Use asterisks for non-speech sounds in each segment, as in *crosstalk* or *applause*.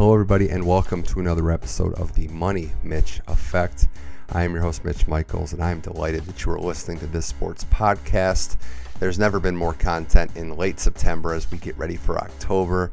Hello, everybody, and welcome to another episode of the Money Mitch Effect. I am your host, Mitch Michaels, and I am delighted that you are listening to this sports podcast. There's never been more content in late September as we get ready for October.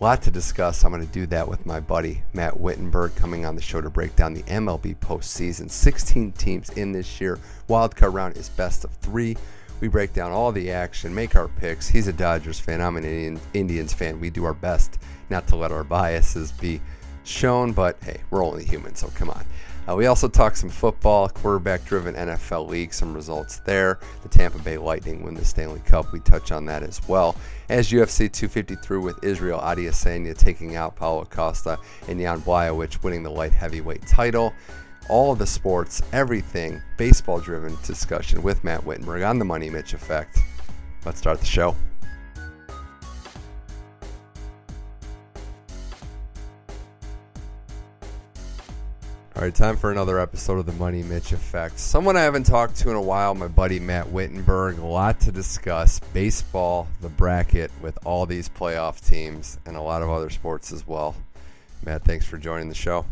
A lot to discuss. I'm going to do that with my buddy Matt Wittenberg coming on the show to break down the MLB postseason. 16 teams in this year. Wildcard round is best of three. We break down all the action, make our picks. He's a Dodgers fan. I'm an Indian, Indians fan. We do our best not to let our biases be shown, but hey, we're only human, so come on. Uh, we also talk some football, quarterback driven NFL league, some results there. The Tampa Bay Lightning win the Stanley Cup. We touch on that as well. As UFC 253 with Israel Adesanya taking out Paulo Costa and Jan Blachowicz winning the light heavyweight title all of the sports, everything baseball driven discussion with Matt Wittenberg on the Money Mitch Effect. Let's start the show. All right, time for another episode of the Money Mitch Effect. Someone I haven't talked to in a while, my buddy Matt Wittenberg. A lot to discuss baseball, the bracket with all these playoff teams, and a lot of other sports as well. Matt, thanks for joining the show.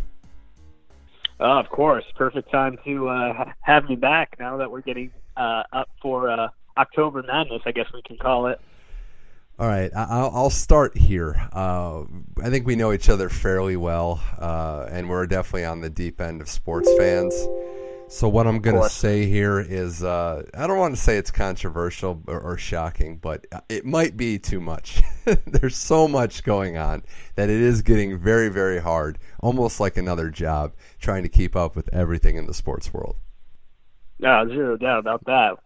Uh, of course, perfect time to uh, have me back now that we're getting uh, up for uh, October Madness. I guess we can call it. All right, I'll, I'll start here. Uh, I think we know each other fairly well, uh, and we're definitely on the deep end of sports fans. So what I'm going to say here is, uh, I don't want to say it's controversial or, or, shocking, but it might be too much. *laughs* There's so much going on that it is getting very, very hard, almost like another job, trying to keep up with everything in the sports world. No, zero doubt about that.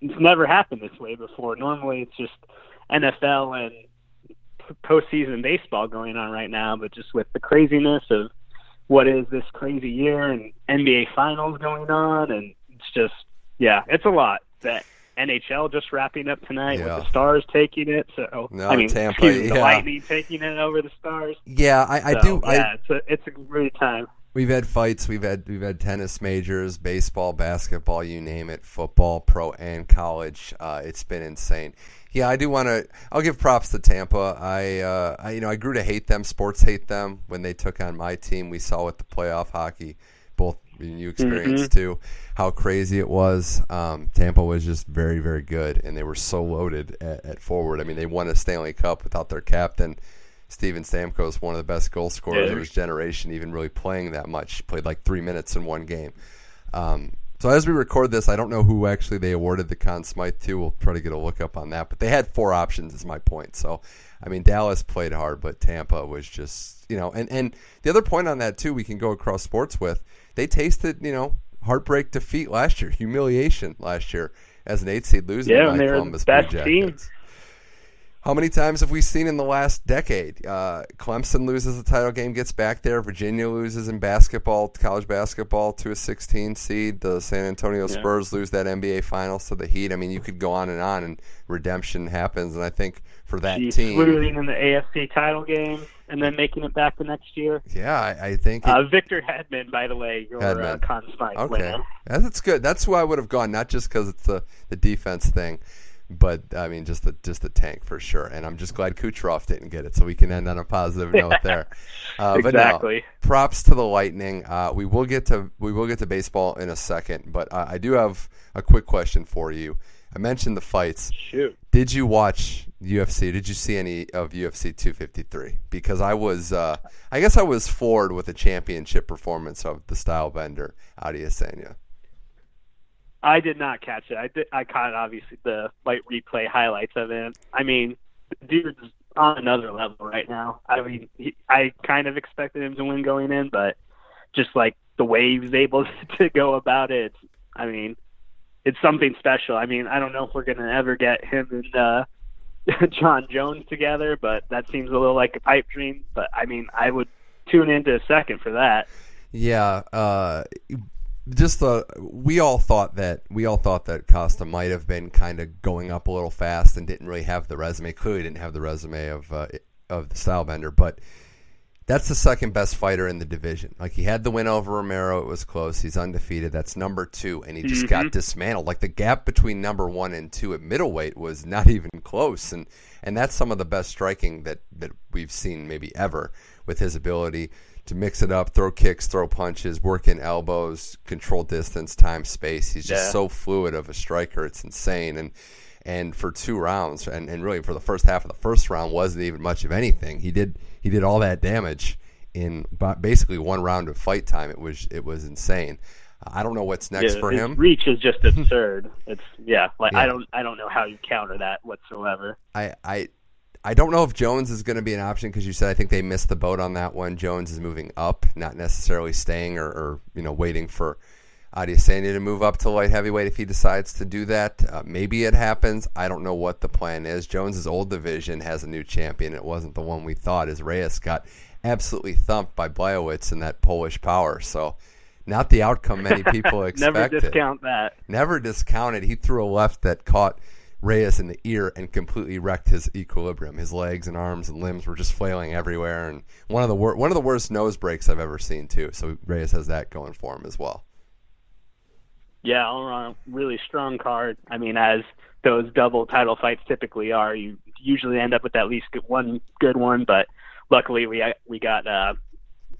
It's never happened this way before. Normally, it's just NFL and postseason baseball going on right now, but just with the craziness of what is this crazy year and NBA finals going on and it's just yeah, it's a lot. That NHL just wrapping up tonight yeah. with the Stars taking it. So no, I mean, Tampa, *laughs* excuse yeah. the Lightning taking it over the Stars. Yeah, I, I so, do. Yeah, I, it's a it's a great time. We've had fights. We've had we've had tennis majors, baseball, basketball, you name it, football, pro and college. Uh, it's been insane. Yeah, I do want to. I'll give props to Tampa. I, uh, I, you know, I grew to hate them. Sports hate them when they took on my team. We saw with the playoff hockey, both you experienced mm-hmm. too, how crazy it was. Um, Tampa was just very, very good, and they were so loaded at, at, forward. I mean, they won a Stanley Cup without their captain. Steven Stamkos, one of the best goal scorers yeah. of his generation, even really playing that much. He played like three minutes in one game. Um, so as we record this, I don't know who actually they awarded the Conn Smythe to. We'll try to get a look up on that. But they had four options, is my point. So, I mean, Dallas played hard, but Tampa was just, you know, and and the other point on that too, we can go across sports with. They tasted, you know, heartbreak defeat last year, humiliation last year as an eight seed losing yeah, the Columbus best Blue Team. How many times have we seen in the last decade? Uh, Clemson loses the title game, gets back there. Virginia loses in basketball, college basketball, to a 16 seed. The San Antonio Spurs yeah. lose that NBA Finals to the Heat. I mean, you could go on and on, and redemption happens. And I think for that Jeez, team, losing in the AFC title game and then making it back the next year. Yeah, I, I think. It, uh, Victor Hedman, by the way, your Hedman. Uh, Conn Smythe okay. winner. That's good. That's who I would have gone, not just because it's the the defense thing but I mean, just the just the tank for sure. And I'm just glad Kucherov didn't get it, so we can end on a positive *laughs* note there. Uh, exactly. But no, props to the Lightning. Uh, we will get to we will get to baseball in a second, but uh, I do have a quick question for you. I mentioned the fights. Shoot. Did you watch UFC? Did you see any of UFC 253? Because I was, uh, I guess I was floored with the championship performance of the Stylebender Adesanya. I did not catch it. I did, I caught obviously the light replay highlights of it. I mean, dude's on another level right now. I mean, he, I kind of expected him to win going in, but just like the way he was able *laughs* to go about it, I mean, it's something special. I mean, I don't know if we're gonna ever get him and uh, *laughs* Jon Jones together, but that seems a little like a pipe dream. But I mean, I would tune into a second for that. Yeah, uh, just the we all thought that we all thought that Costa might have been kind of going up a little fast and didn't really have the resume. Clearly, didn't have the resume of uh, of the Stylebender, but that's the second best fighter in the division. Like he had the win over Romero, it was close. He's undefeated. That's number two, and he just Mhm. got dismantled. Like the gap between number one and two at middleweight was not *laughs* even close, and and that's some of the best striking that that we've seen maybe ever with his ability to mix it up, throw kicks, throw punches, work in elbows, control distance, time, space. He's just Yeah. so fluid of a striker. It's insane, and and for two rounds, and, and really for the first half of the first round wasn't even much of anything. He did he did all that damage in basically one round of fight time. It was it was insane. I don't know what's next Yeah, for his him. reach is just absurd. *laughs* it's yeah, like Yeah. I don't I don't know how you counter that whatsoever. I I I don't know if Jones is going to be an option because you said I think they missed the boat on that one. Jones is moving up, not necessarily staying or, or you know waiting for Adesanya to move up to light heavyweight if he decides to do that. Uh, maybe it happens. I don't know what the plan is. Jones's old division has a new champion. It wasn't the one we thought. As Reyes got absolutely thumped by Blachowicz in that Polish power. So not the outcome many people *laughs* expected. Never discount that. Never discounted. He threw a left that caught Reyes in the ear and completely wrecked his equilibrium. His legs and arms and limbs were just flailing everywhere, and one of the wor- one of the worst nose breaks I've ever seen too. So Reyes has that going for him as well. Yeah, all around really strong card. I mean, as those double title fights typically are, you usually end up with at least one good one, but luckily we we got uh,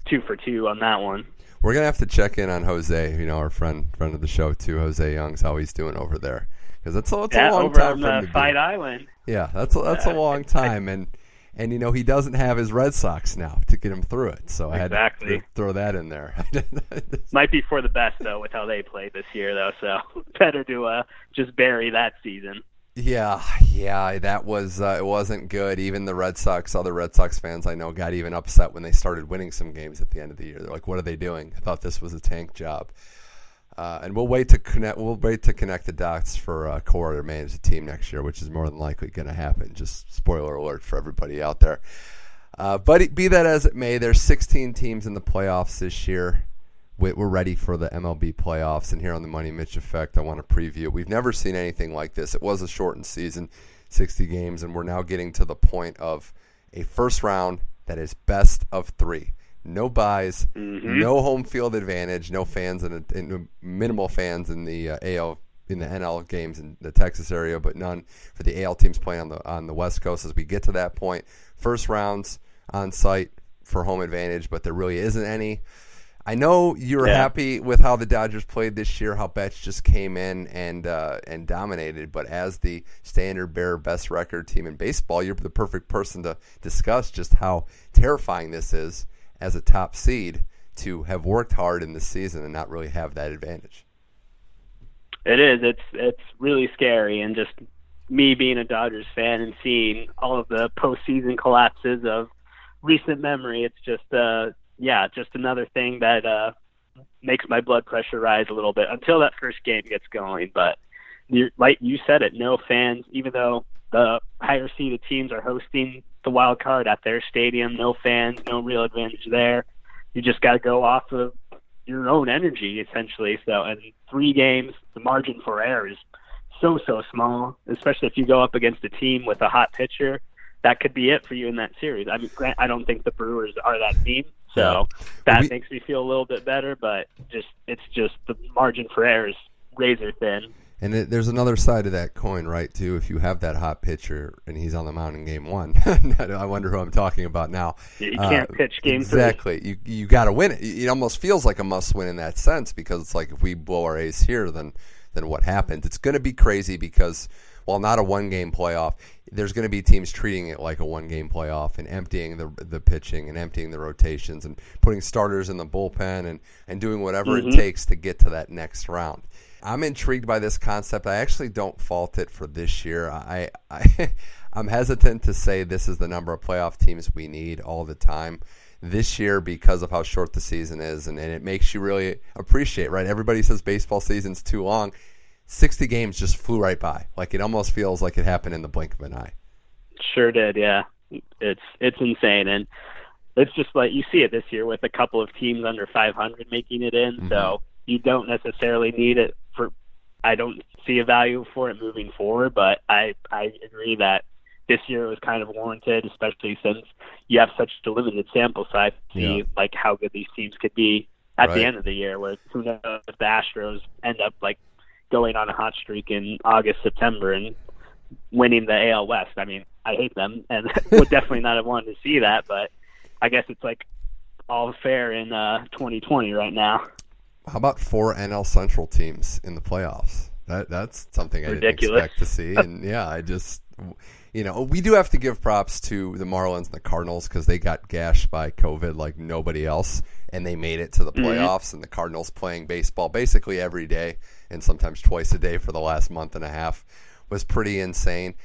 two for two on that one. We're gonna have to check in on Jose, you know, our friend friend of the show too, Jose Young's how he's doing over there because it's a, yeah, a long over time on for him uh, to be- Fight Island. Yeah, that's a, that's a long time, and and you know he doesn't have his Red Sox now to get him through it. So I had Exactly. to throw that in there. *laughs* Might be for the best though with how they played this year though, so *laughs* better to uh, just bury that season. Yeah, yeah, that was uh, it wasn't good. Even the Red Sox, other Red Sox fans I know, got even upset when they started winning some games at the end of the year. They're like, "What are they doing? I thought this was a tank job." Uh, and we'll wait to connect. We'll wait to connect the dots for uh, Cora to manage the team next year, which is more than likely going to happen. Just spoiler alert for everybody out there. Uh, but be that as it may, there's 16 teams in the playoffs this year. We- We're ready for the MLB playoffs, and here on the Money Mitch Effect, I want to preview. We've never seen anything like this. It was a shortened season, 60 games, and we're now getting to the point of a first round that is best of three. No buys, Mhm. no home field advantage, no fans and in, minimal fans in the uh, AL in the NL games in the Texas area, but none for the AL teams playing on the on the West Coast. As we get to that point, first rounds on site for home advantage, but there really isn't any. I know you're Yeah. happy with how the Dodgers played this year, how Betts just came in and uh, and dominated. But as the standard bearer best record team in baseball, you're the perfect person to discuss just how terrifying this is as a top seed to have worked hard in the season and not really have that advantage. It is. It's it's really scary, and just me being a Dodgers fan and seeing all of the postseason collapses of recent memory. It's just uh yeah, just another thing that uh makes my blood pressure rise a little bit until that first game gets going. But like you said, it no fans, even though the higher seeded teams are hosting the wild card at their stadium. No fans, no real advantage there. You just got to go off of your own energy essentially. So, and three games, the margin for error is so so small, especially if you go up against a team with a hot pitcher. That could be it for you in that series. I mean, grant, I don't think the Brewers are that team, so that We- makes me feel a little bit better. But just it's just the margin for error is razor thin. And it, there's another side of that coin, right? Too, if you have that hot pitcher and he's on the mound in game one, *laughs* I wonder who I'm talking about now. You you Uh, can't pitch game exactly. You you got to win it. It almost feels like a must win in that sense because it's like if we blow our ace here, then then what happens? It's going to be crazy because while not a one game playoff, there's going to be teams treating it like a one game playoff and emptying the the pitching and emptying the rotations and putting starters in the bullpen and and doing whatever Mhm. it takes to get to that next round. I'm intrigued by this concept. I actually don't fault it for this year. I, I *laughs* I'm hesitant to say this is the number of playoff teams we need all the time. This year, because of how short the season is, and, and it makes you really appreciate, right? Everybody says baseball season's too long. 60 games just flew right by. Like it almost feels like it happened in the blink of an eye. Sure did, yeah. It's it's insane, and it's just like you see it this year with a couple of teams under 500 making it in. Mm-hmm. So you don't necessarily need it. I don't see a value for it moving forward, but I I agree that this year was kind of warranted, especially since you have such a limited sample size to see like how good these teams could be at Right. the end of the year. Where who knows if the Astros end up like going on a hot streak in August, September, and winning the AL West. I mean, I hate them and *laughs* would *laughs* definitely not have wanted to see that, but I guess it's like all fair in uh 2020 right now. How about four NL Central teams in the playoffs? That that's something I Ridiculous. didn't expect to see, *laughs* and yeah, I just you know we do have to give props to the Marlins and the Cardinals because they got gashed by COVID like nobody else, and they made it to the Mhm. playoffs. And the Cardinals playing baseball basically every day and sometimes twice a day for the last month and a half was pretty insane.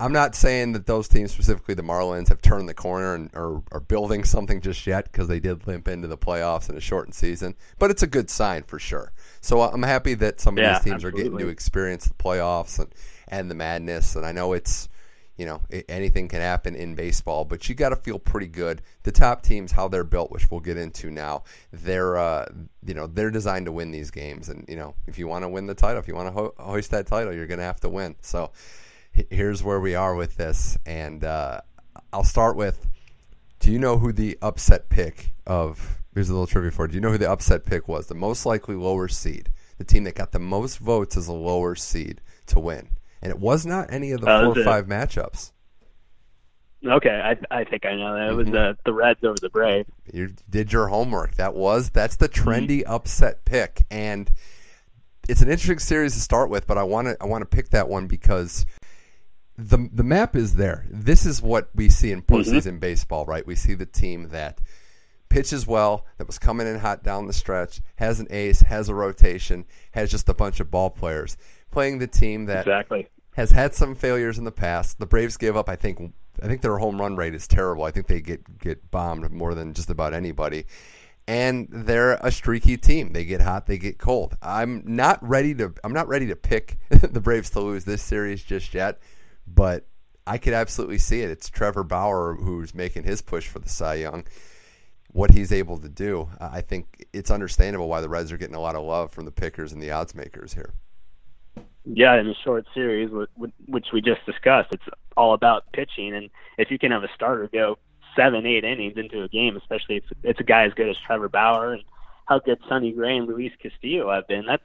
I'm not saying that those teams, specifically the Marlins, have turned the corner and are, are building something just yet because they did limp into the playoffs in a shortened season. But it's a good sign for sure. So uh, I'm happy that some of Yeah, these teams are getting to experience the playoffs and, and the madness. And I know it's, you know, i anything can happen in baseball, but you got to feel pretty good. The top teams, how they're built, which we'll get into now, they're, uh, you know, they're designed to win these games. And you know, if you want to win the title, if you want to ho- hoist that title, you're going to have to win. So here's where we are with this, and uh, I'll start with. Do you know who the upset pick of? Here's a little trivia for you. Do you know who the upset pick was? The most likely lower seed, the team that got the most votes as a lower seed to win, and it was not any of the Oh, four or five matchups. Okay, I I think I know that. It was Mhm. uh, the Reds over the Braves. You did your homework. That was that's the Mm-hmm. trendy upset pick, and it's an interesting series to start with. But I want to I want to pick that one because the the map is there. This is what we see in Mm-hmm. postseason baseball, right? We see the team that pitches well, that was coming in hot down the stretch, has an ace, has a rotation, has just a bunch of ball players playing the team that Exactly. has had some failures in the past. The Braves gave up. I think. I think their home run rate is terrible. I think they get get bombed more than just about anybody. And they're a streaky team. They get hot, they get cold. I'm not ready to. I'm not ready to pick *laughs* the Braves to lose this series just yet, but I could absolutely see it. It's Trevor Bauer who's making his push for the Cy Young. What he's able to do, I think it's understandable why the Reds are getting a lot of love from the pickers and the odds makers here. Yeah, in a short series, wh- wh- which we just discussed, it's all about pitching. And if you can have a starter go seven, eight innings into a game, especially if it's a guy as good as Trevor Bauer and how good Sonny Gray and Luis Castillo have been, that's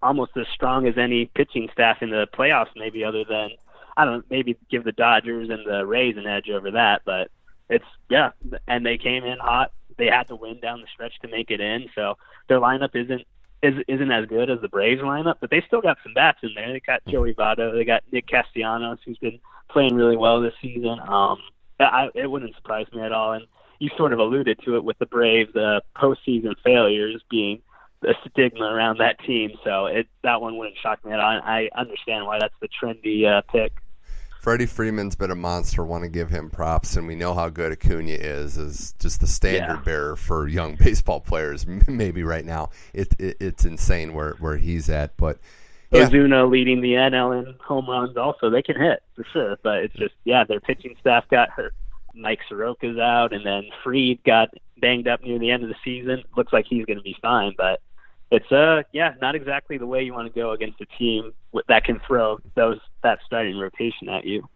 almost as strong as any pitching staff in the playoffs, maybe other than, I don't know, maybe give the Dodgers and the Rays an edge over that. But it's, yeah, and they came in hot. They had to win down the stretch to make it in. So their lineup isn't is, isn't as good as the Braves lineup, but they still got some bats in there. They got Joey Votto, they got Nick Castellanos, who's been playing really well this season. Um, I, it wouldn't surprise me at all. And you sort of alluded to it with the Braves, the postseason failures being the stigma around that team. So it that one wouldn't shock me at all. I understand why that's the trendy uh, pick. Freddie Freeman's been a monster. Want to give him props, and we know how good Acuna is. Is just the standard Yeah. bearer for young *laughs* baseball players. Maybe right now, it, it it's insane where where he's at. But yeah, Ozuna leading the NL in home runs. Also, they can hit for sure, but it's just yeah, their pitching staff got hurt. Mike Soroka's out, and then Fried got banged up near the end of the season. Looks like he's going to be fine, but it's uh yeah, not exactly the way you want to go against a team that can throw those that starting rotation at you.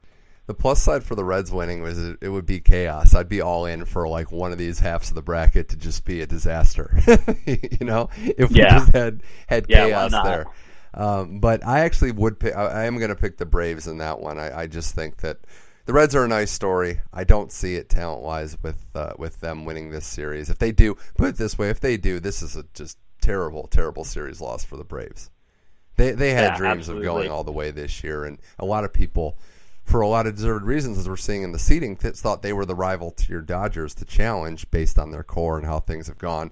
the plus side for the Reds winning was it, it would be chaos. I'd be all in for like one of these halves of the bracket to just be a disaster. *laughs* you know, if we Yeah. just had had Yeah, chaos there. Um, but I actually would pick. I, I am going to pick the Braves in that one. I, I just think that the Reds are a nice story. I don't see it talent wise with uh, with them winning this series. If they do, put it this way: if they do, this is a just terrible, terrible series loss for the Braves. They they had Yeah, dreams absolutely. of going all the way this year, and a lot of people, for a lot of deserved reasons, as we're seeing in the seeding, th- thought they were the rival to your Dodgers to challenge based on their core and how things have gone.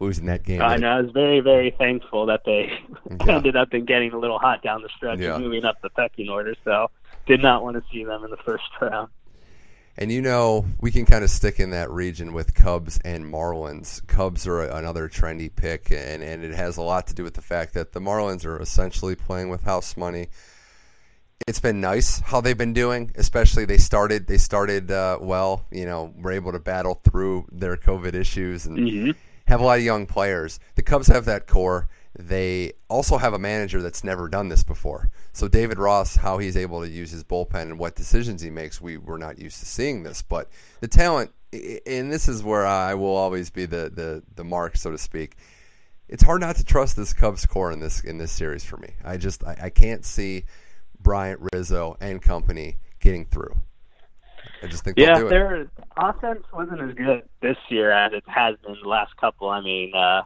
Losing that game, I know. I was very, very thankful that they *laughs* Yeah. ended up in getting a little hot down the stretch Yeah. and moving up the pecking order. So did not want to see them in the first round. And you know, we can kind of stick in that region with Cubs and Marlins. Cubs are a, another trendy pick, and, and it has a lot to do with the fact that the Marlins are essentially playing with house money. It's been nice how they've been doing, especially they started they started uh, well. You know, were able to battle through their COVID issues and hmm have a lot of young players. The Cubs have that core. They also have a manager that's never done this before. So David Ross, how he's able to use his bullpen and what decisions he makes, we were not used to seeing this. But the talent, and this is where I will always be the the the mark, so to speak. It's hard not to trust this Cubs core in this in this series for me. I just I, I can't see Bryant, Rizzo, and company getting through. I just think yeah, their offense wasn't as good this year as it has been the last couple. I mean, uh,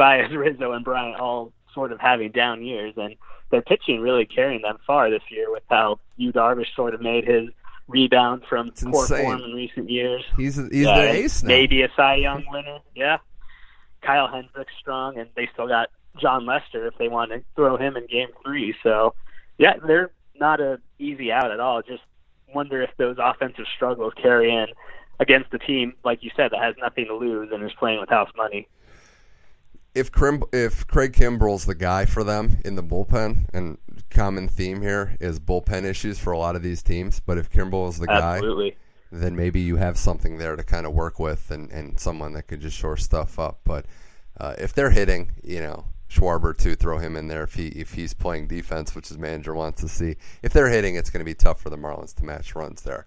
Baez, *laughs* Rizzo, and Bryant all sort of having down years, and their pitching really carrying them far this year with how Yu Darvish sort of made his rebound from it's poor insane. form in recent years. He's he's yeah, the ace now. Maybe a Cy Young winner. Yeah. Kyle Hendricks strong, and they still got Jon Lester if they want to throw him in Game Three. So, yeah, they're not a easy out at all. Just wonder if those offensive struggles carry in against the team, like you said, that has nothing to lose and is playing with house money. If Crim- if Craig Kimbrel's the guy for them in the bullpen, and common theme here is bullpen issues for a lot of these teams, but if Kimbrel is the guy, Absolutely. then maybe you have something there to kind of work with and, and someone that could just shore stuff up. But uh, if they're hitting, you know, Schwarber to throw him in there if he if he's playing defense, which his manager wants to see. If they're hitting, it's going to be tough for the Marlins to match runs there.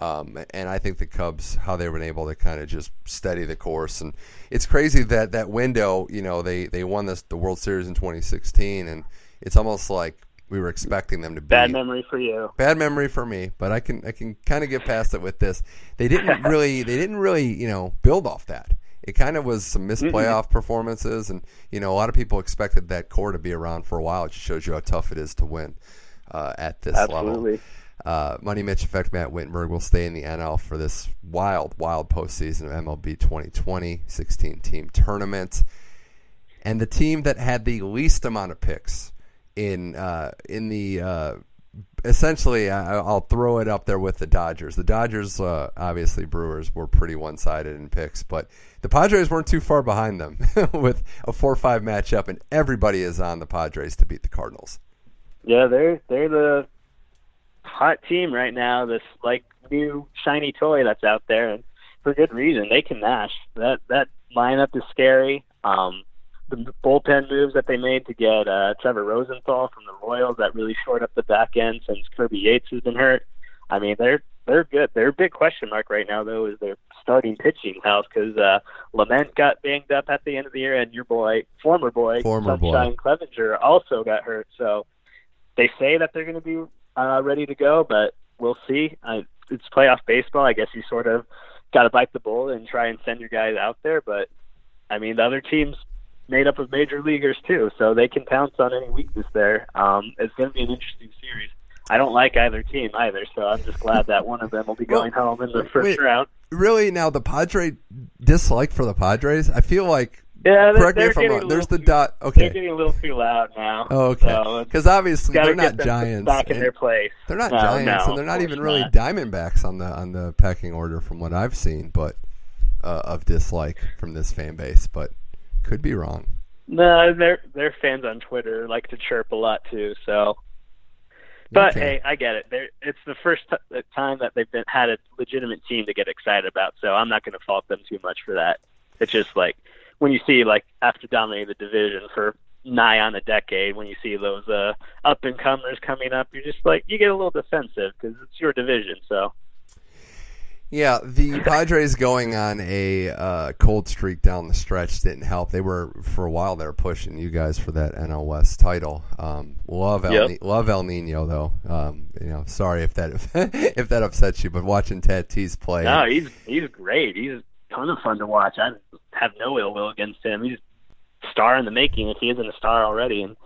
Um, and I think the Cubs, how they've been able to kind of just steady the course, and it's crazy that that window, you know, they they won this the World Series in 2016, and it's almost like we were expecting them to be bad memory for you. Bad memory for me, but I can I can kind of get past it with this. They didn't *laughs* really they didn't really you know build off that. It kind of was some missed playoff performances, and you know a lot of people expected that core to be around for a while. It just shows you how tough it is to win uh, at this Absolutely. level. Uh, Money Mitch Effect Matt Wittenberg will stay in the NL for this wild, wild postseason of MLB 2020 16 team tournament. And the team that had the least amount of picks in uh, in the uh, essentially, I, I'll throw it up there with the Dodgers. The Dodgers, uh, obviously, Brewers were pretty one sided in picks, but the Padres weren't too far behind them *laughs* with a 4 5 matchup, and everybody is on the Padres to beat the Cardinals. Yeah, they're they're the hot team right now. This like new shiny toy that's out there, and for good reason. They can mash. That that lineup is scary. Um, the bullpen moves that they made to get uh, Trevor Rosenthal from the Royals that really shored up the back end since Kirby Yates has been hurt. I mean, they're they're good. Their big question mark right now, though, is their starting pitching health because uh, Lamet got banged up at the end of the year, and your boy, former boy, Former boy. Sunshine Clevinger, also got hurt. So they say that they're going to be uh, ready to go, but we'll see. Uh, it's playoff baseball. I guess you sort of got to bite the bullet and try and send your guys out there. But I mean, the other teams made up of major leaguers too, so they can pounce on any weakness there. Um, it's going to be an interesting series. I don't like either team either, so I'm just glad that one of them will be going home in the first wait. round. Really, now the Padre dislike for the Padres, I feel like. Yeah, Correct me if I'm wrong. There's the too- dot. They're getting a little too loud now. Oh, okay. So Because obviously they're not giants. back in their place. They're not No, giants, no, and they're not even really not. Diamondbacks on the on the pecking order from what I've seen, but uh, of dislike from this fan base. But could be wrong. No, their their fans on Twitter like to chirp a lot too. So, but Okay. hey, I get it. They're, it's the first t- time that they've been had a legitimate team to get excited about. So I'm not going to fault them too much for that. It's just like when you see like after dominating the division for nigh on a decade, when you see those uh, up and comers coming up, you're just like you get a little defensive because it's your division. So Yeah, the Padres going on a uh, cold streak down the stretch didn't help. They were for a while they were pushing you guys for that NL West title. Um, love El Yep. Ni- love El Nino though. Um, you know, sorry if that *laughs* if that upsets you, but watching Tatis play, no, he's he's great. He's a ton of fun to watch. I have no ill will against him. He's a star in the making if he isn't a star already, and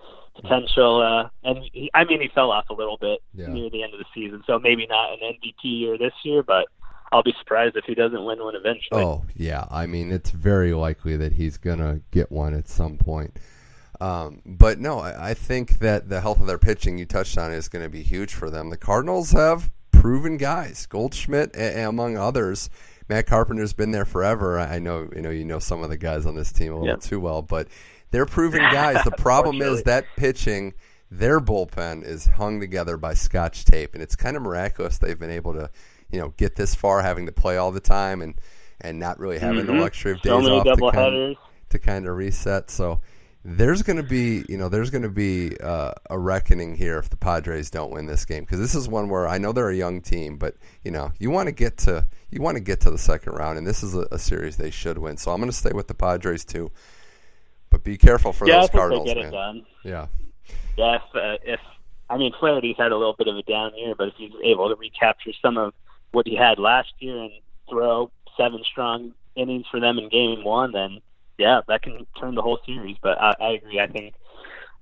potential. Uh, and he, I mean, he fell off a little bit Yeah. near the end of the season, so maybe not an MVP year this year, but I'll be surprised if he doesn't win one eventually. Oh yeah, I mean it's very likely that he's gonna get one at some point. Um, but no, I, I think that the health of their pitching you touched on is going to be huge for them. The Cardinals have proven guys, Goldschmidt a, among others. Matt Carpenter's been there forever. I know you know you know some of the guys on this team a little Yep. too well, but they're proven *laughs* guys. The problem is that pitching, their bullpen is hung together by scotch tape, and it's kind of miraculous they've been able to, you know, get this far, having to play all the time and and not really having the Mhm. luxury of days so off to kind, to kind of reset. So there's going to be, you know, there's going to be uh, a reckoning here if the Padres don't win this game because this is one where I know they're a young team, but you know, you want to get to you want to get to the second round, and this is a, a series they should win. So I'm going to stay with the Padres too, but be careful for yeah, those Cardinals, they get man. it done. Yeah, Yeah, if, uh, if I mean Flaherty's had a little bit of a down year, but if he's able to recapture some of what he had last year and throw seven strong innings for them in Game One, then yeah, that can turn the whole series. But I, I agree. I think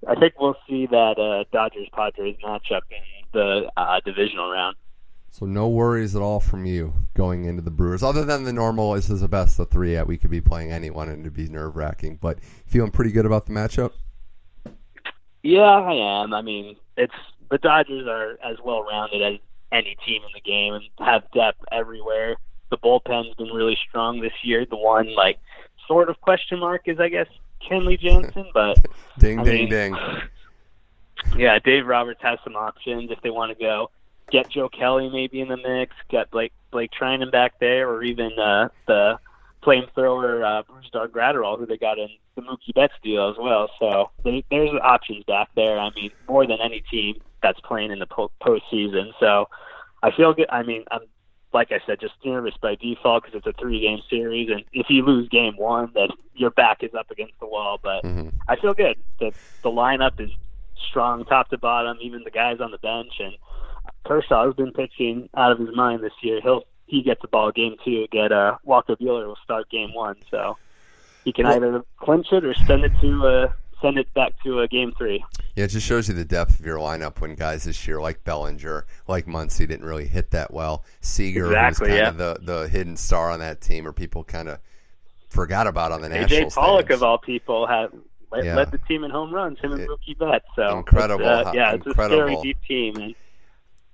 I think we'll see that uh, Dodgers Padres matchup in the uh, divisional round. so no worries at all from you going into the Brewers, other than the normal. This is the best of three. At we could be playing anyone, and it'd be nerve wracking. But feeling pretty good about the matchup. Yeah, I am. I mean, it's the Dodgers are as well rounded as any team in the game and have depth everywhere. The bullpen's been really strong this year. The one like sort of question mark is I guess Kenley Jansen, but *laughs* Ding, I ding, mean, ding. *laughs* yeah, Dave Roberts has some options if they want to go get Joe Kelly maybe in the mix, get Blake Blake Treinen back there, or even uh, the flamethrower uh, Brusdar Graterol, who they got in the Mookie Betts deal as well. So there, there's options back there. I mean, more than any team that's playing in the po- postseason. So I feel good. I mean, I'm like I said, just nervous by default because it's a three-game series, and if you lose game one, then your back is up against the wall. But hmm I feel good. The the lineup is strong top to bottom. Even the guys on the bench and Kershaw has been pitching out of his mind this year. He'll he gets the ball game two. Get uh, Walker Buehler will start game one, so he can Well- either clinch it or send it to uh, send it back to uh, game three. Yeah, it just shows you the depth of your lineup when guys this year, like Bellinger, like Muncy, didn't really hit that well. Seager, Exactly, yeah. kind of the, the hidden star on that team, or people kind of forgot about on the national AJ Pollock stage. of all people had led, Yeah. led the team in home runs. Him and It- Mookie Betts. So Incredible, It's, uh, yeah, it's a Incredible. scary deep team, and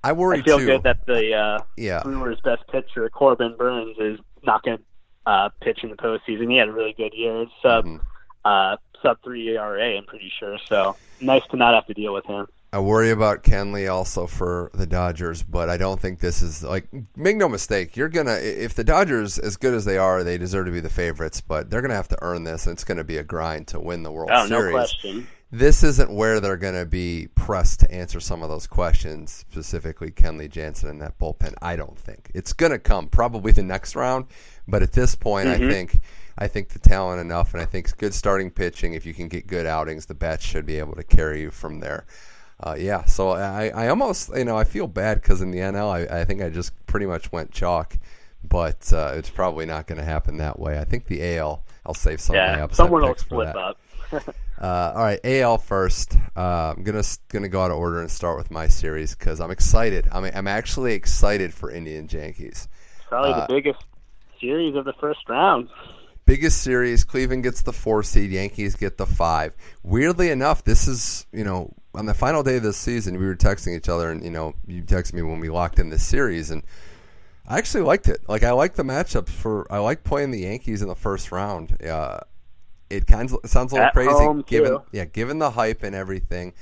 I worry I feel too. good that the uh, yeah, Brewers' best pitcher Corbin Burnes is not going to uh, pitch in the postseason. He had a really good year. It's sub Mhm. uh, sub three ERA. I'm pretty sure. So nice to not have to deal with him. I worry about Kenley also for the Dodgers, but I don't think this is like. Make no mistake, you're gonna if the Dodgers, as good as they are, they deserve to be the favorites, but they're gonna have to earn this, and it's gonna be a grind to win the World Oh, no Series. question. this isn't where they're going to be pressed to answer some of those questions, specifically Kenley Jansen and that bullpen. I don't think it's going to come probably the next round, but at this point, I Mhm. think I think the talent enough, and I think good starting pitching. If you can get good outings, the bats should be able to carry you from there. Uh, yeah, so I, I almost you know I feel bad because in the NL I, I think I just pretty much went chalk, but uh, it's probably not going to happen that way. I think the AL I'll save some of my Yeah, upset someone will flip up. *laughs* Uh, all right, AL first. Uh, I'm gonna gonna go out of order and start with my series because I'm excited. I'm I'm actually excited for Indian Yankees. Probably Uh, the biggest series of the first round. Biggest series. Cleveland gets the four seed. Yankees get the five. Weirdly enough, this is you know on the final day of this season we were texting each other and you know you texted me when we locked in this series and I actually liked it. Like I like the matchups for I like playing the Yankees in the first round. Uh, it kind of sounds a little At crazy given too. yeah given the hype and everything.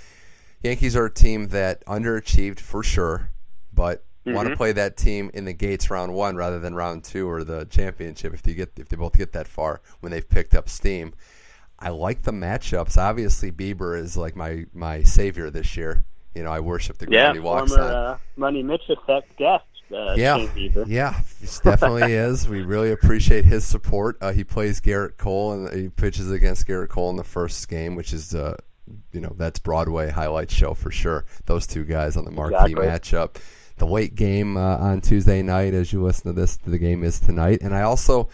Yankees are a team that underachieved for sure, but want to play that team in the gates round one rather than round two or the championship if you get if they both get that far when they've picked up steam. I like the matchups. Obviously, Bieber is like my my savior this year. You know, I worship the Yeah, ground he walks former on. uh, Money Mitch effect guest. Uh, Yeah, yeah, he definitely *laughs* is. We really appreciate his support. Uh, he plays Gerrit Cole and he pitches against Gerrit Cole in the first game, which is, uh, you know, that's Broadway highlight show for sure. Those two guys on the marquee Exactly. matchup. The late game uh, on Tuesday night, as you listen to this, the game is tonight. And I also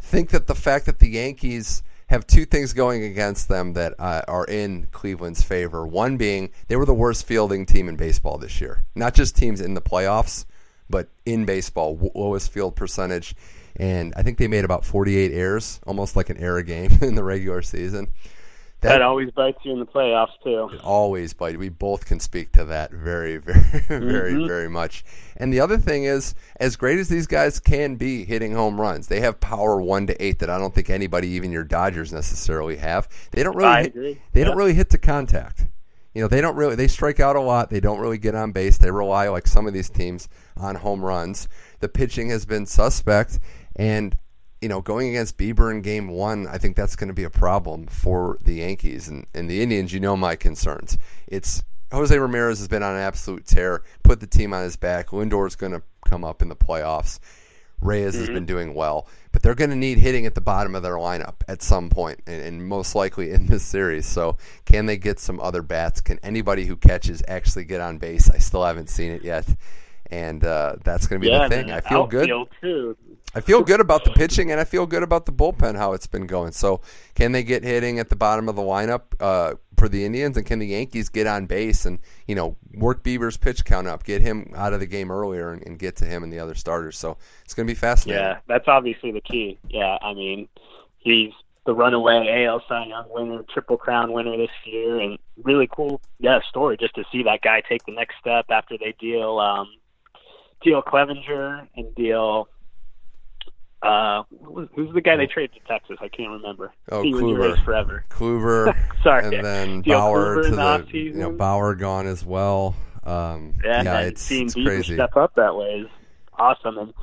think that the fact that the Yankees have two things going against them that uh, are in Cleveland's favor. One being they were the worst fielding team in baseball this year. Not just teams in the playoffs, but in baseball, lowest field percentage. And I think they made about 48 errors, almost like an error game *laughs* in the regular season. That always bites you in the playoffs too. always bite. We both can speak to that very, *laughs* very, very, Mhm. very much. And the other thing is, as great as these guys can be hitting home runs, they have power one to eight that I don't think anybody, even your Dodgers, necessarily have. They don't really. I hit. They Yeah. don't really hit to contact. You know, they don't really. They strike out a lot. They don't really get on base. They rely, like some of these teams, on home runs. The pitching has been suspect, and you know, going against Bieber in game one, I think that's going to be a problem for the Yankees and, and the Indians. You know my concerns. It's Jose Ramirez has been on an absolute tear, put the team on his back. Lindor's going to come up in the playoffs. Reyes mm-hmm. has been doing well, but they're going to need hitting at the bottom of their lineup at some point, and, and, most likely in this series. So, can they get some other bats? Can anybody who catches actually get on base? I still haven't seen it yet, and uh, that's going to be yeah, the thing. I feel good. Too. I feel good about the pitching, and I feel good about the bullpen how it's been going. So, can they get hitting at the bottom of the lineup uh, for the Indians, and can the Yankees get on base and you know work Bieber's pitch count up, get him out of the game earlier, and, and get to him and the other starters? So it's going to be fascinating. Yeah, that's obviously the key. Yeah, I mean, he's the runaway AL Cy Young winner, Triple Crown winner this year, and really cool, yeah, story just to see that guy take the next step after they deal um, deal Clevinger and deal uh, who's the guy they traded to Texas? I can't remember. Oh, he Kluber. forever. Kluber. *laughs* Sorry. And then Bauer to the you know Bauer gone as well. Um, yeah, yeah it's, seeing it's crazy. step up that way is awesome. And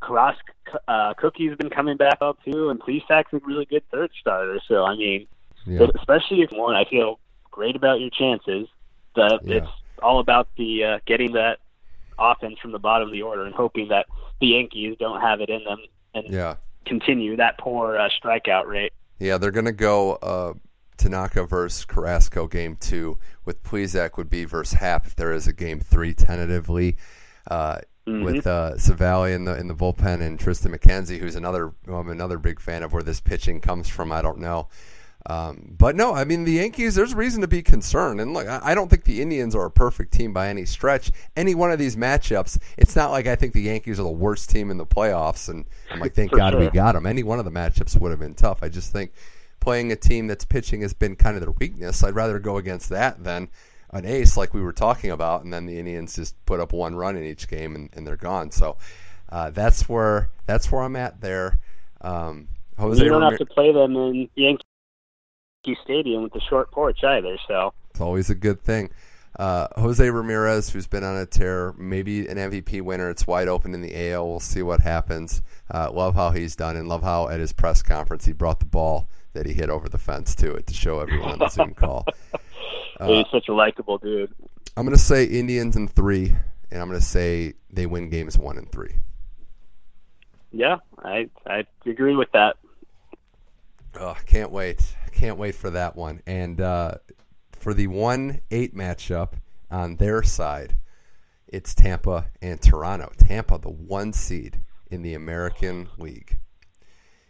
Carrasco, uh, Cookie's been coming back up too, and Plesac's a really good third starter. So I mean, yeah. especially if one, I feel great about your chances. That yeah. it's all about the uh, getting that offense from the bottom of the order and hoping that the Yankees don't have it in them and yeah. continue that poor uh, strikeout rate. Yeah, they're going to go uh, Tanaka versus Carrasco game two, with Plesac would be versus Happ if there is a game three tentatively. Uh, mm-hmm. With uh, Civale in the in the bullpen and Triston McKenzie, who's another I'm another big fan of where this pitching comes from. I don't know. Um, but no, I mean the Yankees. There's reason to be concerned, and look, I don't think the Indians are a perfect team by any stretch. Any one of these matchups, it's not like I think the Yankees are the worst team in the playoffs, and I'm like, thank God sure. we got them. Any one of the matchups would have been tough. I just think playing a team that's pitching has been kind of their weakness. I'd rather go against that than an ace like we were talking about, and then the Indians just put up one run in each game and, and they're gone. So uh, that's where that's where I'm at there. Um, Jose you don't Ramir- have to play them in Yankee Stadium with the short porch either. So it's always a good thing. Uh, Jose Ramirez, who's been on a tear, maybe an MVP winner. It's wide open in the AL. We'll see what happens. Uh, love how he's done, and love how at his press conference he brought the ball that he hit over the fence to it to show everyone on the Zoom *laughs* call. Uh, he's such a likable dude. I'm going to say Indians in three, and I'm going to say they win games one and three. Yeah, I I agree with that. Oh, can't wait. Can't wait for that one. And uh, for the 1 8 matchup on their side, it's Tampa and Toronto. Tampa, the one seed in the American League.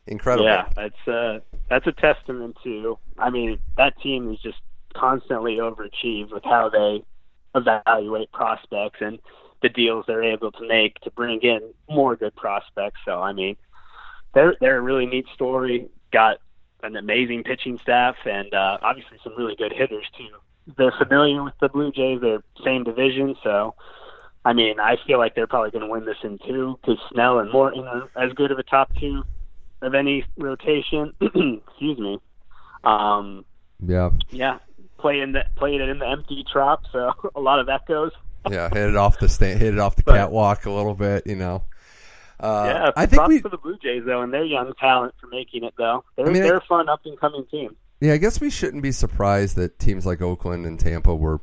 Incredible. Yeah, that's uh, that's a testament to. I mean, that team is just constantly overachieved with how they evaluate prospects and the deals they're able to make to bring in more good prospects. So, I mean, they're they're a really neat story. Got an amazing pitching staff and uh, obviously some really good hitters too. They're familiar with the Blue Jays. They're same division, so I mean, I feel like they're probably going to win this in two because Snell and Morton are as good of a top two of any rotation. *clears throat* Excuse me. Um, yeah. Yeah. Playing in the it in the empty trap, so *laughs* a lot of echoes. yeah, hit it off the sta- hit it off the but, catwalk a little bit, you know. Uh, yeah, I think we, for the Blue Jays though, and their young talent for making it though. They're I mean, they're a fun up and coming team. Yeah, I guess we shouldn't be surprised that teams like Oakland and Tampa were,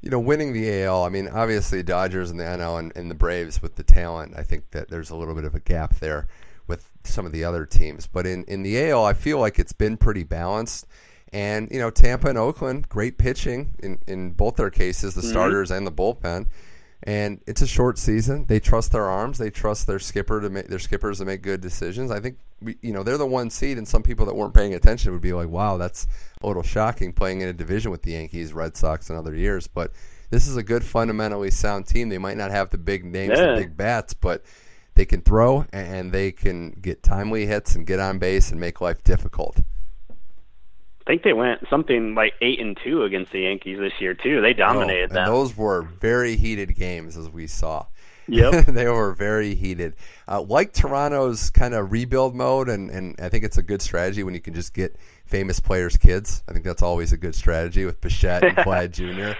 you know, winning the AL. I mean, obviously Dodgers and the NL and, and the Braves with the talent. I think that there's a little bit of a gap there with some of the other teams. But in in the AL, I feel like it's been pretty balanced. And you know, Tampa and Oakland, great pitching in in both their cases, the mm-hmm. starters and the bullpen and it's a short season. They trust their arms. They trust their skipper to make their skippers to make good decisions. I think we, you know they're the one seed, and some people that weren't paying attention would be like, "Wow, that's a little shocking playing in a division with the Yankees, Red Sox, and other years." But this is a good, fundamentally sound team. They might not have the big names yeah. and big bats, but they can throw and they can get timely hits and get on base and make life difficult. I think they went something like eight and two against the Yankees this year too. They dominated oh, them. Those were very heated games, as we saw. Yep, *laughs* they were very heated. Uh, like Toronto's kind of rebuild mode, and, and I think it's a good strategy when you can just get famous players' kids. I think that's always a good strategy with Bichette and Vlad *laughs* Jr.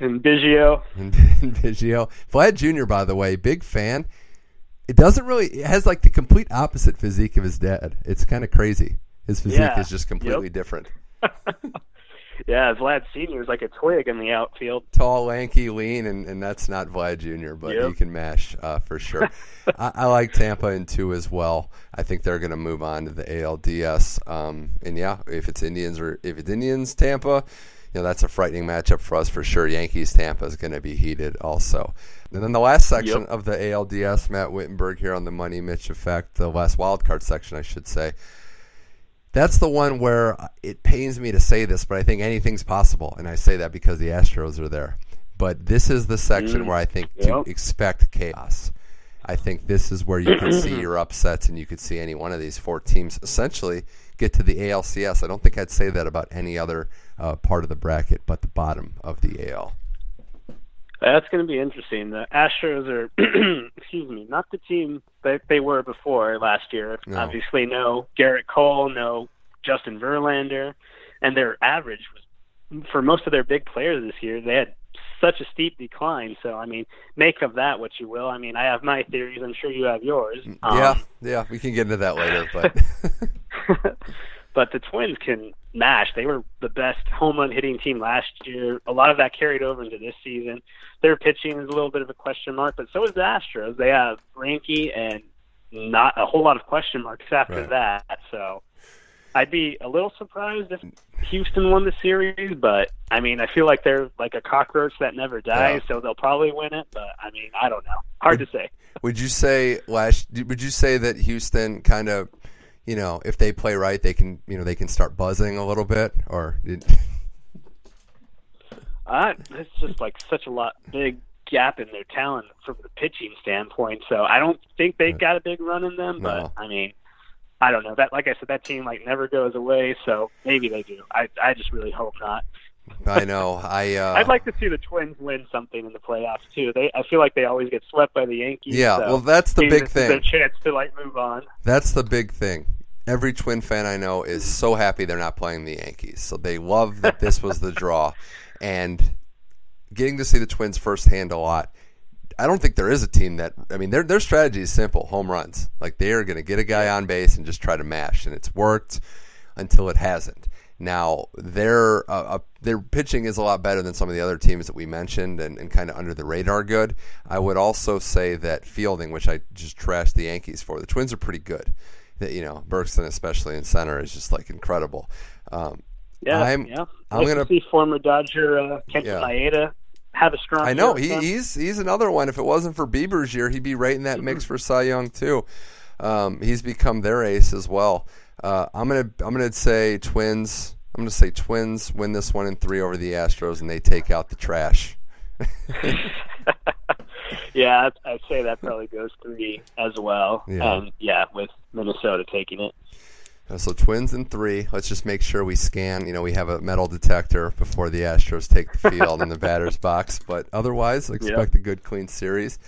and Biggio. And, *laughs* and Biggio. Vlad Jr. By the way, big fan. it doesn't really. It has like the complete opposite physique of his dad. It's kind of crazy. His physique Yeah. is just completely Yep. different. *laughs* yeah, Vlad Senior is like a twig in the outfield. Tall, lanky, lean, and, and that's not Vlad Jr., but Yep. he can mash uh, for sure. *laughs* I, I like Tampa in two as well. I think they're going to move on to the ALDS. Um, and yeah, if it's Indians or if it's Indians Tampa, you know that's a frightening matchup for us for sure. Yankees Tampa is going to be heated also. And then the last section Yep. of the ALDS, Matt Wittenberg here on the Money Mitch effect, the last wild card section, I should say. That's the one where it pains me to say this, but I think anything's possible, and I say that because the Astros are there. But this is the section Mm. where I think to expect chaos. I think this is where you can see *clears throat* your upsets, and you could see any one of these four teams essentially get to the ALCS. I don't think I'd say that about any other uh, part of the bracket, but the bottom of the AL. That's going to be interesting. The Astros are, *clears throat* excuse me, not the team that they were before last year. No. Obviously, no Gerrit Cole, no Justin Verlander, and their average was for most of their big players this year. They had such a steep decline. So, I mean, make of that what you will. I mean, I have my theories. I'm sure you have yours. Um, yeah, yeah, we can get into that later, but *laughs* *laughs* but the Twins can mash. They were the best home run hitting team last year. A lot of that carried over into this season. Their pitching is a little bit of a question mark, but so is the Astros. They have Greinke and not a whole lot of question marks after Right. that. So I'd be a little surprised if Houston won the series, but I mean, I feel like they're like a cockroach that never dies, so they'll probably win it. But I mean, I don't know. Hard to say. Would you say last? Would you say that Houston kind of, you know, if they play right, they can, you know, they can start buzzing a little bit, or *laughs* Uh, it's just like such a lot big gap in their talent from the pitching standpoint. So I don't think they got a big run in them, but No. I mean, I don't know. That like I said, that team like never goes away. So maybe they do. I I just really hope not. I know I. *laughs* Uh, I'd like to see the Twins win something in the playoffs too. They I feel like they always get swept by the Yankees. Yeah, so well, that's the big thing. Their chance to like move on. That's the big thing. Every Twin fan I know is so happy they're not playing the Yankees. So they love that this was the draw. And getting to see the Twins firsthand a lot. I don't think there is a team that I mean their their strategy is simple, home runs. Like they are going to get a guy on base and just try to mash and it's worked until it hasn't. Now their uh, uh, their pitching is a lot better than some of the other teams that we mentioned and, and kind of under the radar good. I would also say that fielding, which I just trashed the Yankees for, the Twins are pretty good. That you know Buxton, especially in center, is just like incredible. Um, Yeah, I'm- yeah. I'm Like gonna- see former Dodger uh, Kenta Yeah. Maeda have a strong. I know he, he's he's another one. If it wasn't for Bieber's year, he'd be right in that mix for Cy Young too. Um, he's become their ace as well. Uh, I'm gonna I'm gonna say Twins. I'm gonna say Twins win this one in three over the Astros, and they take out the trash. *laughs* *laughs* *laughs* yeah, I'd, say that probably goes three as well. Yeah. And yeah, with Minnesota taking it. Uh, So Twins in three. Let's just make sure we scan. You know, we have a metal detector before the Astros take the field in the *laughs* batter's box. But otherwise, expect a good, clean series.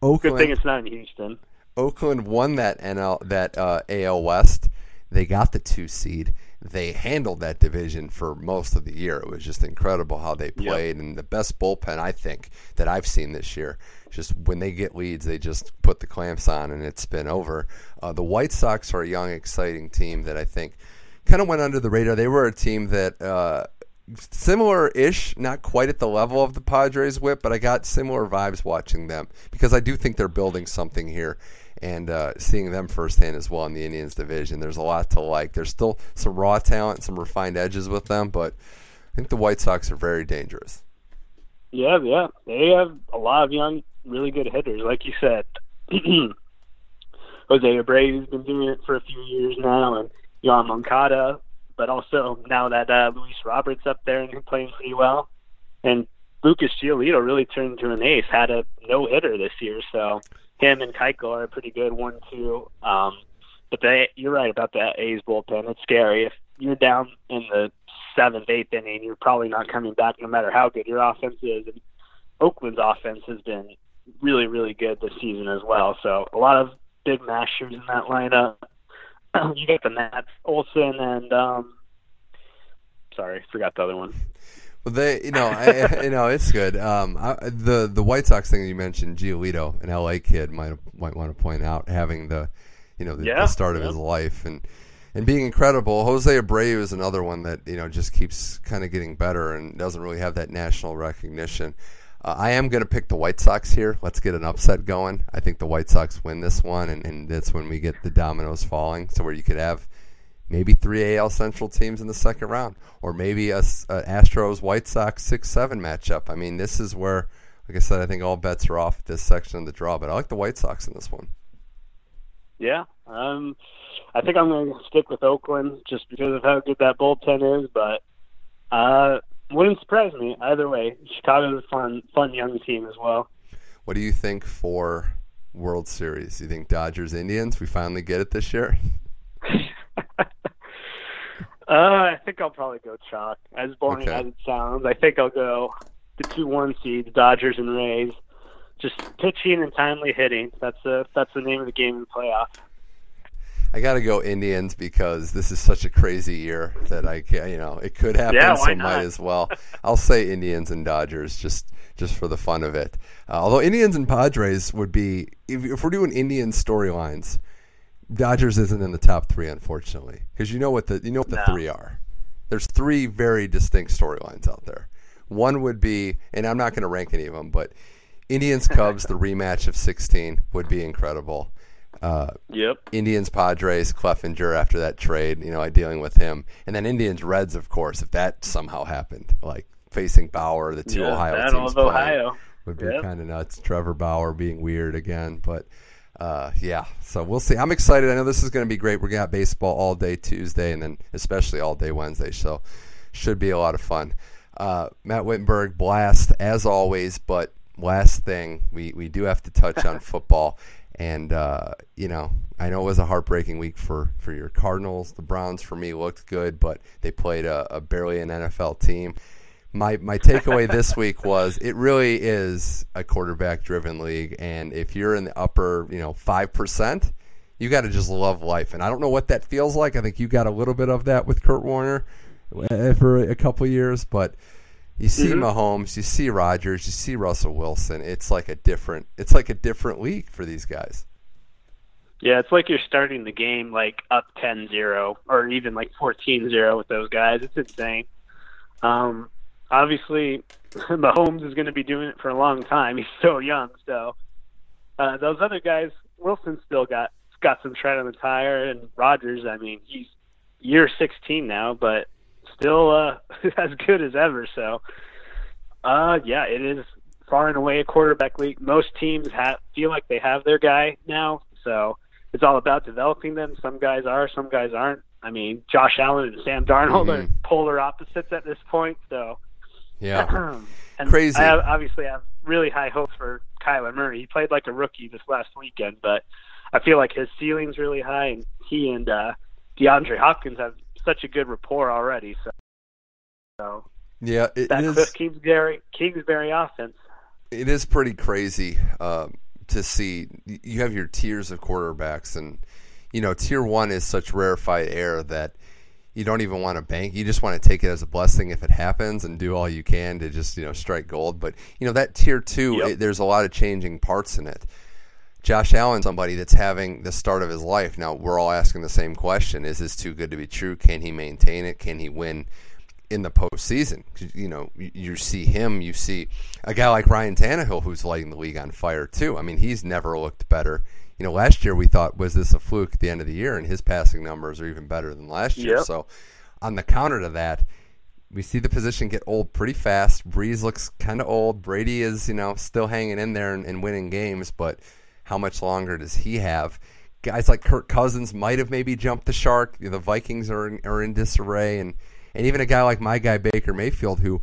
Good Oakland. thing it's not in Houston. Oakland won that NL that uh, AL West. They got the two seed. They handled that division for most of the year. It was just incredible how they played, and the best bullpen I think that I've seen this year. Just when they get leads, they just put the clamps on, and it's been over. Uh, the White Sox are a young, exciting team that I think kind of went under the radar. They were a team that. Uh, similar-ish, not quite at the level of the Padres whip, but I got similar vibes watching them because I do think they're building something here, and uh, seeing them firsthand as well in the Indians division. There's a lot to like. There's still some raw talent, some refined edges with them, but I think the White Sox are very dangerous. Yeah, yeah. They have a lot of young, really good hitters, like you said. *clears throat* Jose Abreu's been doing it for a few years now, and Yoan Moncada. But also now that uh, Luis Roberts up there and playing pretty well, and Lucas Giolito really turned into an ace. Had a no hitter this year, so him and Keuchel are a pretty good one two. Um, but they, you're right about that A's bullpen. It's scary. If you're down in the seventh, eighth inning, you're probably not coming back, no matter how good your offense is. And Oakland's offense has been really, really good this season as well. So a lot of big mashers in that lineup. *clears throat* you got the Nats, Olson, and um, sorry, forgot the other one. Well, they, you know, I, *laughs* you know, it's good. Um, I, the the White Sox thing you mentioned, Giolito, an LA kid, might might want to point out having the, you know, the, Yeah, the start of yeah. his life and and being incredible. Jose Abreu is another one that you know just keeps kind of getting better and doesn't really have that national recognition. Uh, I am going to pick the White Sox here. Let's get an upset going. I think the White Sox win this one, and, and that's when we get the dominoes falling. So where you could have maybe three AL Central teams in the second round, or maybe a Astros White Sox six seven matchup. I mean, this is where, like I said, I think all bets are off this section of the draw. But I like the White Sox in this one. Yeah. Um, I think I'm going to stick with Oakland just because of how good that bullpen is, but uh, wouldn't surprise me either way. Chicago's a fun, fun young team as well. What do you think for World Series? You think Dodgers Indians? We finally get it this year. *laughs* Uh, I think I'll probably go chalk. As boring Okay. as it sounds, I think I'll go the two one seeds, Dodgers and Rays. Just pitching and timely hitting. That's the that's the name of the game in the playoff. I got to go Indians because this is such a crazy year that I can, you know, it could happen. Yeah, so why might as well. I'll say Indians and Dodgers just just for the fun of it. Uh, although Indians and Padres would be, if, if we're doing Indian storylines, Dodgers isn't in the top three, unfortunately, because you know what the you know what the No. three are. There's three very distinct storylines out there. One would be, and I'm not going to rank any of them, but Indians *laughs* Cubs, the rematch of 16 would be incredible. Uh, Yep. Indians Padres Clevinger after that trade, you know, I dealing with him, and then Indians Reds, of course, if that somehow happened, like facing Bauer, the two yeah, Ohio teams of playing, Ohio. would be Yep. kind of nuts. Trevor Bauer being weird again, but uh, yeah, so we'll see. I'm excited. I know this is going to be great. We're gonna have baseball all day Tuesday, and then especially all day Wednesday. So should be a lot of fun. Uh, Matt Wittenberg, blast as always. But last thing, we we do have to touch on *laughs* football. And uh, you know, I know it was a heartbreaking week for, for your Cardinals. The Browns, for me, looked good, but they played a, a barely an NFL team. My my takeaway *laughs* this week was it really is a quarterback driven league, and if you're in the upper, you know, five percent, you got to just love life. And I don't know what that feels like. I think you got a little bit of that with Kurt Warner uh, for a couple years, but you see Mhm. Mahomes, you see Rodgers, you see Russell Wilson. It's like a different it's like a different league for these guys. Yeah, it's like you're starting the game like up 10-0 or even like 14-0 with those guys. It's insane. Um, obviously, *laughs* Mahomes is going to be doing it for a long time. He's so young, so uh, those other guys, Wilson still got got some tread on the tire, and Rodgers. I mean, he's year 16 now, but still uh, *laughs* as good as ever. So, uh, yeah, it is far and away a quarterback league. Most teams have feel like they have their guy now, so it's all about developing them. Some guys are, some guys aren't. I mean, Josh Allen and Sam Darnold are Mhm. polar opposites at this point. So, Yeah. *clears throat* and Crazy. I have, obviously have really high hopes for Kyler Murray. He played like a rookie this last weekend, but I feel like his ceiling's really high, and he and uh, DeAndre Hopkins have such a good rapport already. So, so Yeah, it that is Kliff Kingsbury Kingsbury offense. it is pretty crazy um, to see. You have your tiers of quarterbacks, and you know, tier one is such rarefied air that you don't even want to bank. You just want to take it as a blessing if it happens, and do all you can to just you know strike gold. But you know that tier two, Yep. it, there's a lot of changing parts in it. Josh Allen, somebody that's having the start of his life. Now we're all asking the same question: Is this too good to be true? Can he maintain it? Can he win? in the postseason? You know, you, see him, you see a guy like Ryan Tannehill who's lighting the league on fire too. I mean, he's never looked better. You know, last year we thought was this a fluke at the end of the year, and his passing numbers are even better than last year. Yep. So, on the counter to that, we see the position get old pretty fast. Brees looks kind of old. Brady is, you know, still hanging in there and, and winning games, but how much longer does he have? Guys like Kirk Cousins might have maybe jumped the shark. The Vikings are in, are in disarray, and and even a guy like my guy Baker Mayfield, who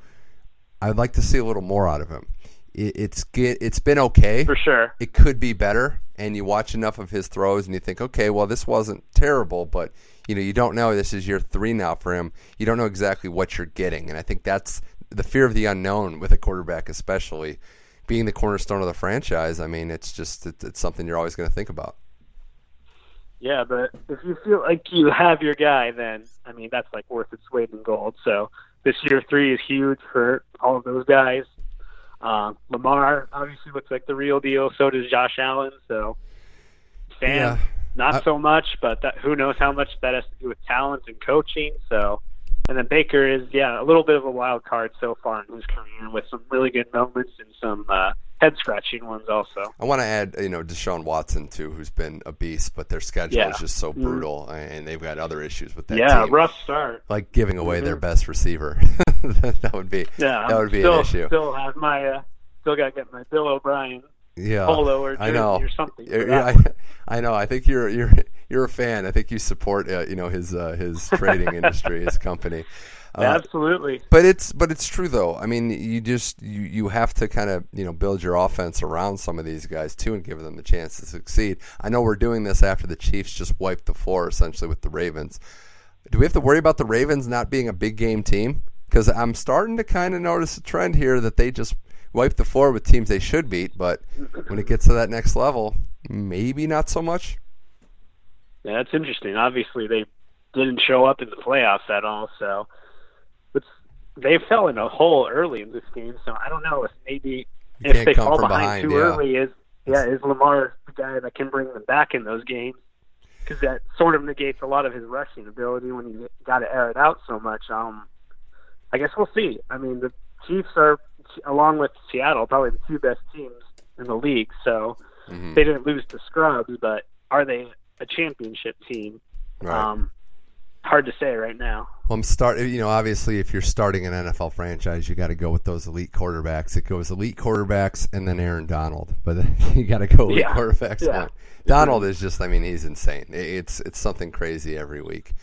I'd like to see a little more out of him. It, it's get, it's been okay. For sure. It could be better, and you watch enough of his throws, and you think, okay, well, this wasn't terrible, but you know, you don't know. This is year three now for him. You don't know exactly what you're getting, and I think that's the fear of the unknown with a quarterback, especially being the cornerstone of the franchise. I mean, it's just it's, it's something you're always going to think about. Yeah, but if you feel like you have your guy, then I mean that's like worth its weight in gold. So this year three is huge for all of those guys. Uh, Lamar obviously looks like the real deal. So does Josh Allen. So Sam, yeah. not I, so much, but that, who knows how much that has to do with talent and coaching. So, and then Baker is yeah a little bit of a wild card so far in his career with some really good moments and some uh, head scratching ones also. I want to add, you know, Deshaun Watson too, who's been a beast, but their schedule yeah. is just so mm-hmm. brutal, mm. and they've got other issues with that. Yeah, team. rough start. Like giving away mm-hmm. their best receiver. *laughs* that would be yeah, that would be still, an issue. Still have my uh, still got to get my Bill O'Brien yeah, polo or I know. or something. Yeah, I, *laughs* I, know. I think you're you're you're a fan. I think you support uh, you know his uh, his *laughs* trading industry, his company. Uh, Absolutely. But it's but it's true though. I mean, you just you, you have to kind of you know build your offense around some of these guys too, and give them the chance to succeed. I know we're doing this after the Chiefs just wiped the floor essentially with the Ravens. Do we have to worry about the Ravens not being a big game team? Because I'm starting to kind of notice a trend here that they just wipe the floor with teams they should beat, but when it gets to that next level, maybe not so much. Yeah, that's interesting. Obviously, they didn't show up in the playoffs at all, so it's they fell in a hole early in this game. So I don't know if maybe you if they fall behind, behind, too yeah. early, is yeah is Lamar the guy that can bring them back in those games? Because that sort of negates a lot of his rushing ability when you got to air it out so much. Um, I guess we'll see. I mean, the Chiefs are along with Seattle, probably the two best teams in the league. So mm-hmm. they didn't lose to scrubs, but are they a championship team? Right. Um, hard to say right now. Well, I'm start. You know, obviously, if you're starting an NFL franchise, you got to go with those elite quarterbacks. It goes elite quarterbacks and then Aaron Donald, *laughs* but you got to go elite yeah. quarterbacks. Yeah. Donald is just. I mean, he's insane. It's it's something crazy every week.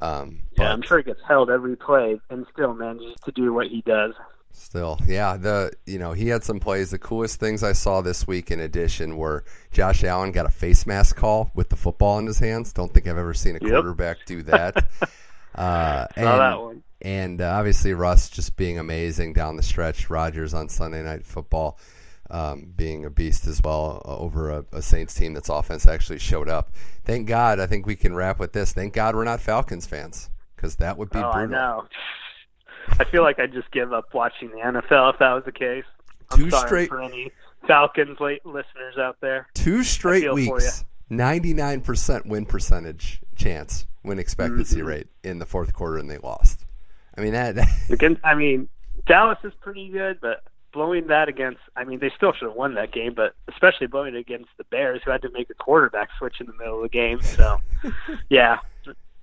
Um, yeah, I'm sure he gets held every play and still manages to do what he does. Still, yeah, the you know he had some plays. The coolest things I saw this week, in addition, were Josh Allen got a face mask call with the football in his hands. Don't think I've ever seen a yep. quarterback do that. *laughs* uh, and, saw that one. And uh, obviously Russ just being amazing down the stretch. Rodgers on Sunday Night Football um, being a beast as well uh, over a, a, Saints team that's offense actually showed up. Thank God. I think we can wrap with this. Thank God we're not Falcons fans because that would be oh, brutal. I feel like I'd just give up watching the NFL if that was the case. I'm Two straight for any Falcons late listeners out there. Two straight weeks. Ninety-nine percent win percentage chance win expectancy mm-hmm. rate in the fourth quarter, and they lost. I mean that. *laughs* Again, I mean Dallas is pretty good, but blowing that against, I mean, they still should have won that game, but especially blowing it against the Bears, who had to make a quarterback switch in the middle of the game. So, *laughs* yeah,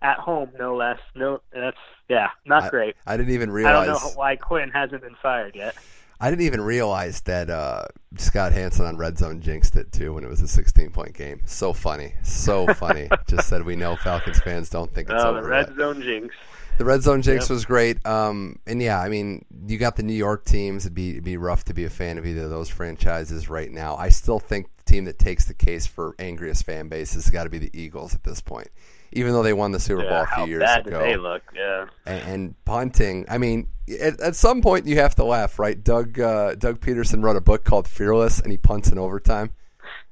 at home, no less. No, that's yeah, not I, great. I didn't even realize. I don't know why Quinn hasn't been fired yet. I didn't even realize that uh, Scott Hanson on Red Zone jinxed it too when it was a 16 point game. So funny, so *laughs* funny. Just said we know Falcons fans don't think it's oh, over. The Red yet. Zone jinx. The Red Zone jinx yep. was great. Um, and yeah, I mean, you got the New York teams. It'd be it'd be rough to be a fan of either of those franchises right now. I still think the team that takes the case for angriest fan base has got to be the Eagles at this point even though they won the Super yeah, Bowl a few years ago. They look, yeah. And, and punting, I mean, at, at, some point you have to laugh, right? Doug uh, Doug Pederson wrote a book called Fearless, and he punts in overtime.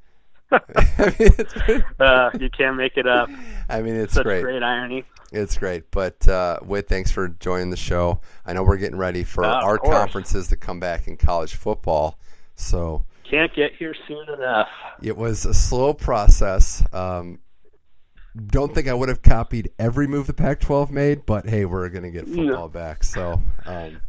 *laughs* I mean, *laughs* uh, you can't make it up. *laughs* I mean, it's Such great. Great irony. It's great, but uh, Whit, thanks for joining the show. I know we're getting ready for uh, our conferences to come back in college football, so can't get here soon enough. It was a slow process. Um, don't think I would have copied every move the Pac-12 made, but hey, we're going to get football no. back, so um,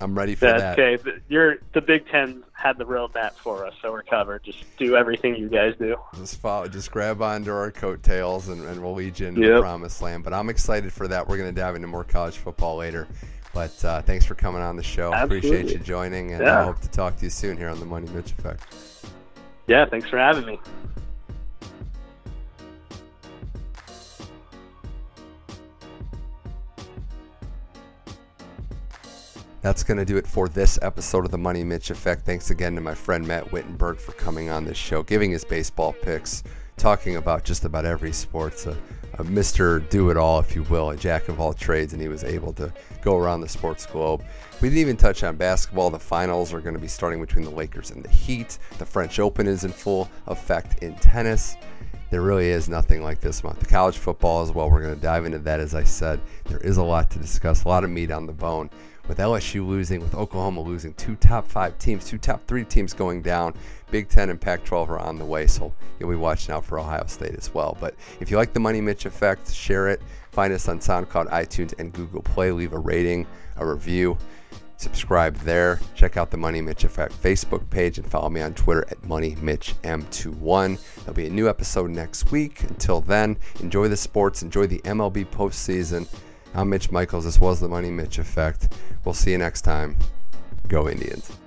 I'm ready for That's that. Okay, you're the Big Ten had the roadmap for us, so we're covered. Just do everything you guys do. Just follow, just grab onto our coattails, and, and we'll lead you into yep. the promised land. But I'm excited for that. We're going to dive into more college football later. But uh, thanks for coming on the show. Absolutely. Appreciate you joining, and yeah. I hope to talk to you soon here on the Money Mitch Effect. Yeah, thanks for having me. That's going to do it for this episode of the Money Mitch Effect. Thanks again to my friend Matt Wittenberg for coming on this show, giving his baseball picks, talking about just about every sports. A, a Mr. Do It All, if you will, a jack of all trades, and he was able to go around the sports globe. We didn't even touch on basketball. The finals are going to be starting between the Lakers and the Heat. The French Open is in full effect in tennis. there really is nothing like this month. The college football as well. We're going to dive into that. As I said, there is a lot to discuss, a lot of meat on the bone. With LSU losing, with Oklahoma losing, two top five teams, two top three teams going down. Big Ten and Pac 12 are on the way, so you'll be watching out for Ohio State as well. But if you like the Money Mitch effect, share it. Find us on SoundCloud, iTunes, and Google Play. Leave a rating, a review subscribe there. Check out the Money Mitch Effect Facebook page and follow me on Twitter at MoneyMitchM21. There'll be a new episode next week. Until then, enjoy the sports, enjoy the MLB postseason. I'm Mitch Michaels. This was the Money Mitch Effect. We'll see you next time. Go Indians.